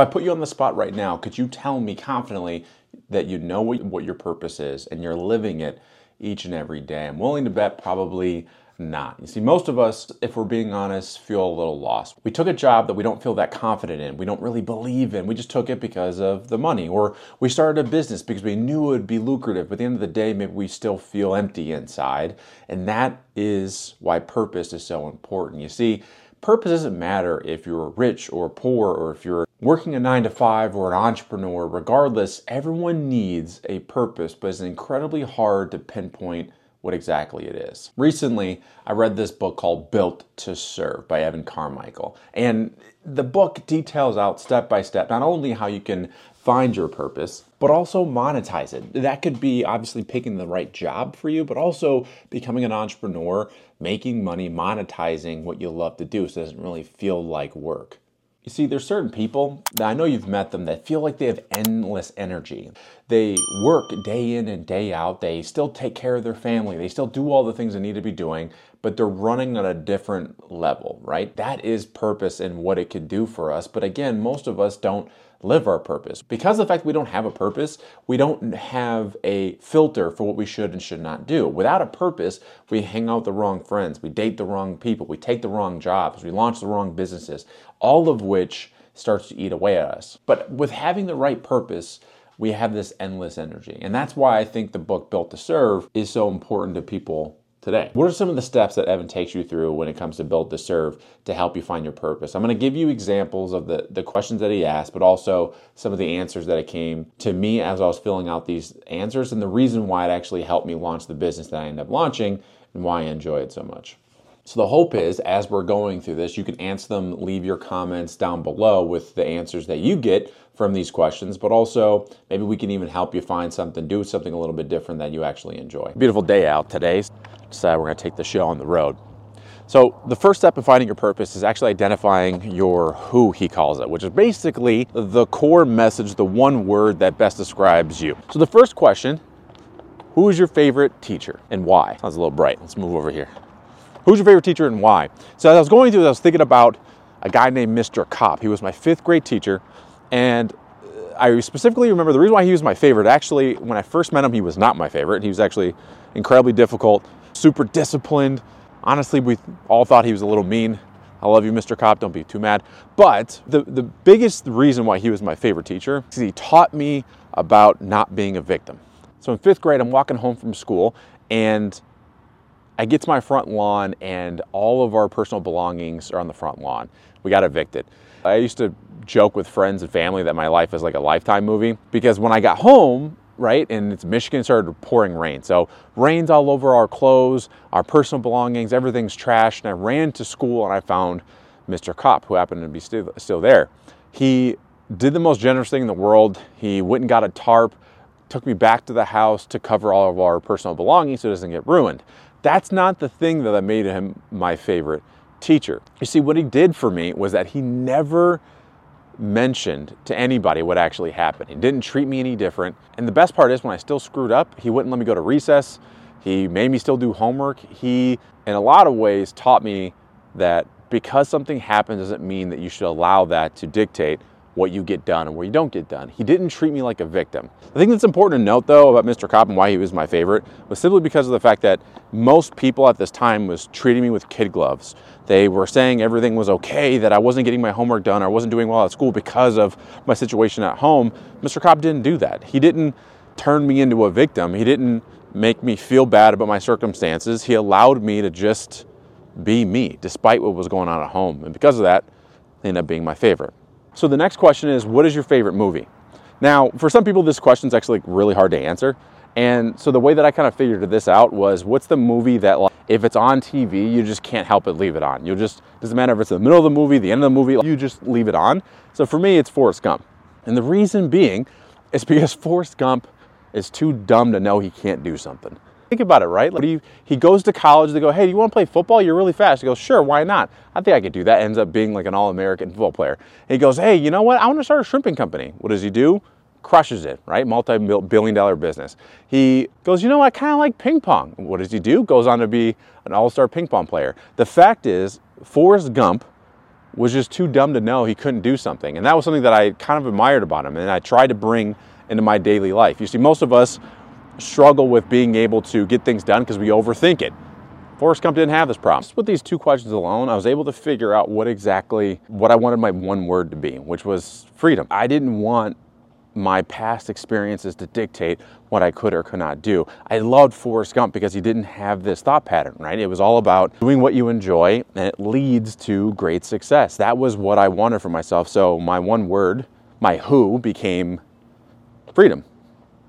I put you on the spot right now, could you tell me confidently that you know what, what your purpose is and you're living it each and every day? I'm willing to bet probably not. You see, most of us, if we're being honest, feel a little lost. We took a job that we don't feel that confident in, we don't really believe in. We just took it because of the money. Or we started a business because we knew it would be lucrative. But at the end of the day, maybe we still feel empty inside. And that is why purpose is so important. You see, purpose doesn't matter if you're rich or poor or if you're working a nine to five or an entrepreneur. Regardless, everyone needs a purpose, but it's incredibly hard to pinpoint what exactly it is. Recently, I read this book called Built to Serve by Evan Carmichael. And the book details out step by step not only how you can find your purpose, but also monetize it. That could be obviously picking the right job for you, but also becoming an entrepreneur, making money, monetizing what you love to do so it doesn't really feel like work. You see, there's certain people that I know you've met them that feel like they have endless energy. They work day in and day out. They still take care of their family. They still do all the things they need to be doing, but they're running on a different level, right? That is purpose and what it could do for us. But again, most of us don't live our purpose. Because of the fact we don't have a purpose, we don't have a filter for what we should and should not do. Without a purpose, we hang out with the wrong friends, we date the wrong people, we take the wrong jobs, we launch the wrong businesses, all of which starts to eat away at us. But with having the right purpose, we have this endless energy. And that's why I think the book Built to Serve is so important to people today. What are some of the steps that Evan takes you through when it comes to Built to Serve to help you find your purpose? I'm going to give you examples of the, the questions that he asked, but also some of the answers that it came to me as I was filling out these answers and the reason why it actually helped me launch the business that I ended up launching and why I enjoy it so much. So the hope is as we're going through this, you can answer them, leave your comments down below with the answers that you get from these questions, but also maybe we can even help you find something, do something a little bit different that you actually enjoy. Beautiful day out today. Decided we're to take the show on the road. So, the first step in finding your purpose is actually identifying your who, he calls it, which is basically the core message, the one word that best describes you. So, the first question who is your favorite teacher and why? Sounds a little bright. Let's move over here. Who's your favorite teacher and why? So, as I was going through this, I was thinking about a guy named Mr. Kopp. He was my fifth grade teacher, and uh, I specifically remember the reason why he was my favorite. Actually, when I first met him, he was not my favorite. He was actually incredibly difficult super disciplined. Honestly, we all thought he was a little mean. I love you, Mr. Kopp. Don't be too mad. But the, the biggest reason why he was my favorite teacher is he taught me about not being a victim. So in fifth grade, I'm walking home from school and I get to my front lawn and all of our personal belongings are on the front lawn. We got evicted. I used to joke with friends and family that my life is like a lifetime movie because when I got home, right? And it's Michigan started pouring rain. So rain's all over our clothes, our personal belongings, everything's trashed. And I ran to school and I found Mr. Kopp, who happened to be still, still there. He did the most generous thing in the world. He went and got a tarp, took me back to the house to cover all of our personal belongings so it doesn't get ruined. That's not the thing that made him my favorite teacher. You see, what he did for me was that he never mentioned to anybody what actually happened. He didn't treat me any different. And the best part is when I still screwed up, he wouldn't let me go to recess. He made me still do homework. He, in a lot of ways, taught me that because something happened doesn't mean that you should allow that to dictate what you get done and where you don't get done. He didn't treat me like a victim. The thing that's important to note though about Mr. Kopp and why he was my favorite was simply because of the fact that most people at this time was treating me with kid gloves. They were saying everything was okay, that I wasn't getting my homework done, or I wasn't doing well at school because of my situation at home. Mr. Kopp didn't do that. He didn't turn me into a victim. He didn't make me feel bad about my circumstances. He allowed me to just be me despite what was going on at home. And because of that, ended up being my favorite. So the next question is, what is your favorite movie? Now, for some people, this question is actually really hard to answer. And so the way that I kind of figured this out was, what's the movie that, like, if it's on TV, you just can't help but leave it on. You'll just doesn't matter if it's the middle of the movie, the end of the movie, you just leave it on. So for me, it's Forrest Gump, and the reason being is because Forrest Gump is too dumb to know he can't do something. Think about it, right? Like he, he goes to college, they go, hey, do you want to play football? You're really fast. He goes, sure, why not? I think I could do that. Ends up being like an all-American football player. And he goes, hey, you know what? I want to start a shrimping company. What does he do? Crushes it, right? Multi-billion dollar business. He goes, you know, I kind of like ping pong. What does he do? Goes on to be an all-star ping pong player. The fact is, Forrest Gump was just too dumb to know he couldn't do something. And that was something that I kind of admired about him and I tried to bring into my daily life. You see, most of us struggle with being able to get things done because we overthink it. Forrest Gump didn't have this problem. Just with these two questions alone, I was able to figure out what exactly what I wanted my one word to be, which was freedom. I didn't want my past experiences to dictate what I could or could not do. I loved Forrest Gump because he didn't have this thought pattern, right? It was all about doing what you enjoy and it leads to great success. That was what I wanted for myself. So my one word, my who, became freedom.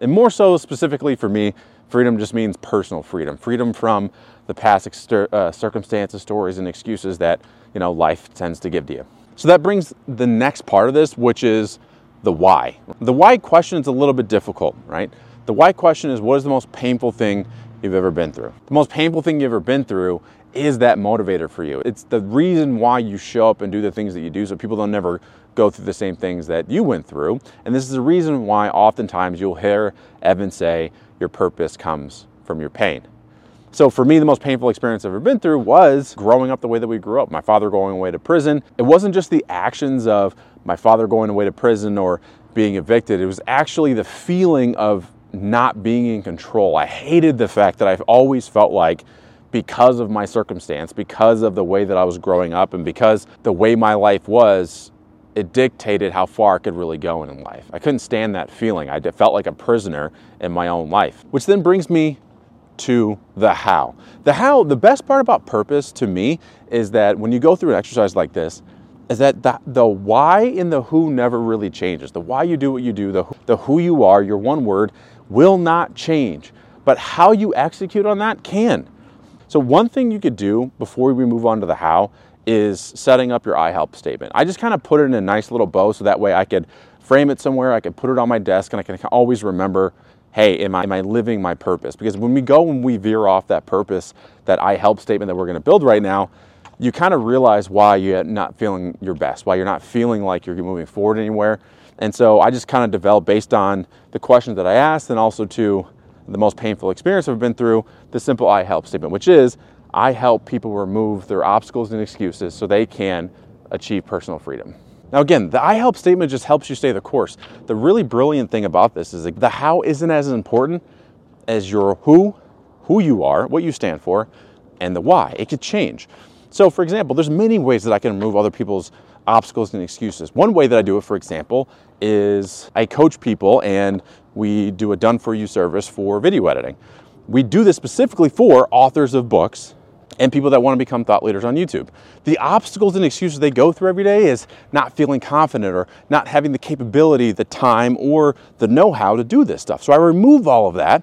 And more so specifically for me, freedom just means personal freedom. Freedom from the past uh, circumstances, stories, and excuses that, you know, life tends to give to you. So that brings the next part of this, which is the why. The why question is a little bit difficult, right? The why question is what is the most painful thing you've ever been through? The most painful thing you've ever been through is that motivator for you. It's the reason why you show up and do the things that you do so people don't never go through the same things that you went through. And this is the reason why oftentimes you'll hear Evan say your purpose comes from your pain. So for me, the most painful experience I've ever been through was growing up the way that we grew up. My father going away to prison. It wasn't just the actions of my father going away to prison or being evicted. It was actually the feeling of not being in control. I hated the fact that I've always felt like because of my circumstance, because of the way that I was growing up, and because the way my life was, it dictated how far I could really go in life. I couldn't stand that feeling. I felt like a prisoner in my own life, which then brings me to the how. The how, the best part about purpose to me is that when you go through an exercise like this, is that the, the why and the who never really changes. The why you do what you do, the, the who you are, your one word, will not change. But how you execute on that can. So, one thing you could do before we move on to the how is setting up your I help statement. I just kind of put it in a nice little bow so that way I could frame it somewhere, I could put it on my desk, and I can always remember hey, am I, am I living my purpose? Because when we go and we veer off that purpose, that I help statement that we're going to build right now, you kind of realize why you're not feeling your best, why you're not feeling like you're moving forward anywhere. And so I just kind of developed based on the questions that I asked and also to the most painful experience I've been through, the simple I help statement, which is I help people remove their obstacles and excuses so they can achieve personal freedom. Now, again, the I help statement just helps you stay the course. The really brilliant thing about this is the how isn't as important as your who, who you are, what you stand for, and the why. It could change. So, for example, there's many ways that I can remove other people's obstacles and excuses. One way that I do it, for example, is I coach people and we do a done for you service for video editing. We do this specifically for authors of books and people that want to become thought leaders on YouTube. The obstacles and excuses they go through every day is not feeling confident or not having the capability, the time, or the know how to do this stuff. So I remove all of that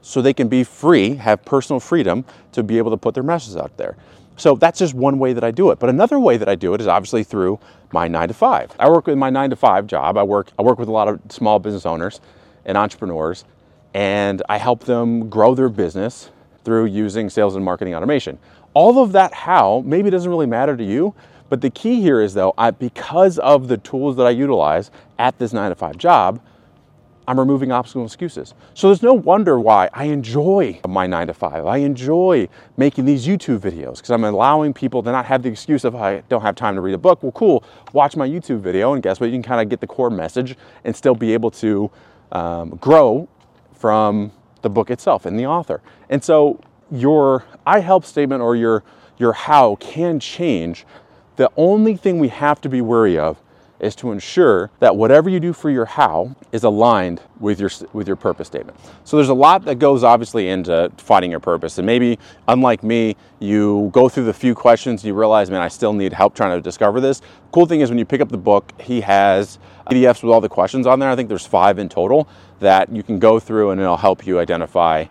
so they can be free, have personal freedom to be able to put their messages out there. So that's just one way that I do it. But another way that I do it is obviously through my nine to five. I work with my nine to five job. I work, I work with a lot of small business owners and entrepreneurs, and I help them grow their business through using sales and marketing automation. All of that how maybe doesn't really matter to you, but the key here is though, I, because of the tools that I utilize at this nine to five job, I'm removing obstacles and excuses. So there's no wonder why I enjoy my nine to five. I enjoy making these YouTube videos because I'm allowing people to not have the excuse of I don't have time to read a book. Well, cool, watch my YouTube video, and guess what? You can kind of get the core message and still be able to um, grow from the book itself and the author. And so your I help statement or your your how can change. The only thing we have to be wary of is to ensure that whatever you do for your how is aligned with your with your purpose statement. So there's a lot that goes obviously into finding your purpose. And maybe unlike me, you go through the few questions and you realize, man, I still need help trying to discover this. Cool thing is when you pick up the book, he has PDFs with all the questions on there. I think there's 5 in total that you can go through and it'll help you identify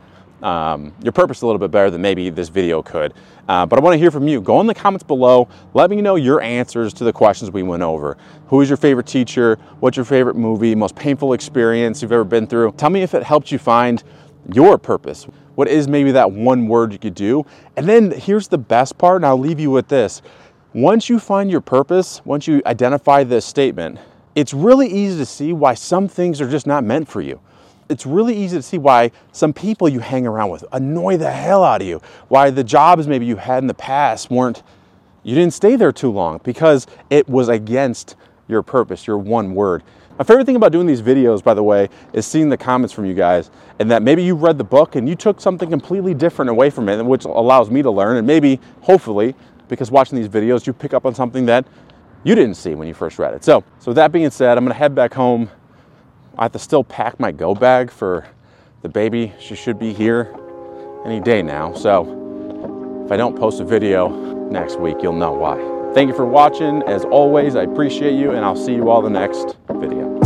um, your purpose a little bit better than maybe this video could. Uh, but I want to hear from you. Go in the comments below. Let me know your answers to the questions we went over. Who is your favorite teacher? What's your favorite movie? Most painful experience you've ever been through? Tell me if it helped you find your purpose. What is maybe that one word you could do? And then here's the best part, and I'll leave you with this. Once you find your purpose, once you identify this statement, it's really easy to see why some things are just not meant for you it's really easy to see why some people you hang around with annoy the hell out of you. Why the jobs maybe you had in the past weren't you didn't stay there too long because it was against your purpose, your one word. My favorite thing about doing these videos, by the way, is seeing the comments from you guys and that maybe you read the book and you took something completely different away from it, which allows me to learn. And maybe, hopefully, because watching these videos, you pick up on something that you didn't see when you first read it. So, so that being said, I'm gonna head back home. I have to still pack my go bag for the baby. She should be here any day now. So if I don't post a video next week, you'll know why. Thank you for watching. As always, I appreciate you, and I'll see you all the next video.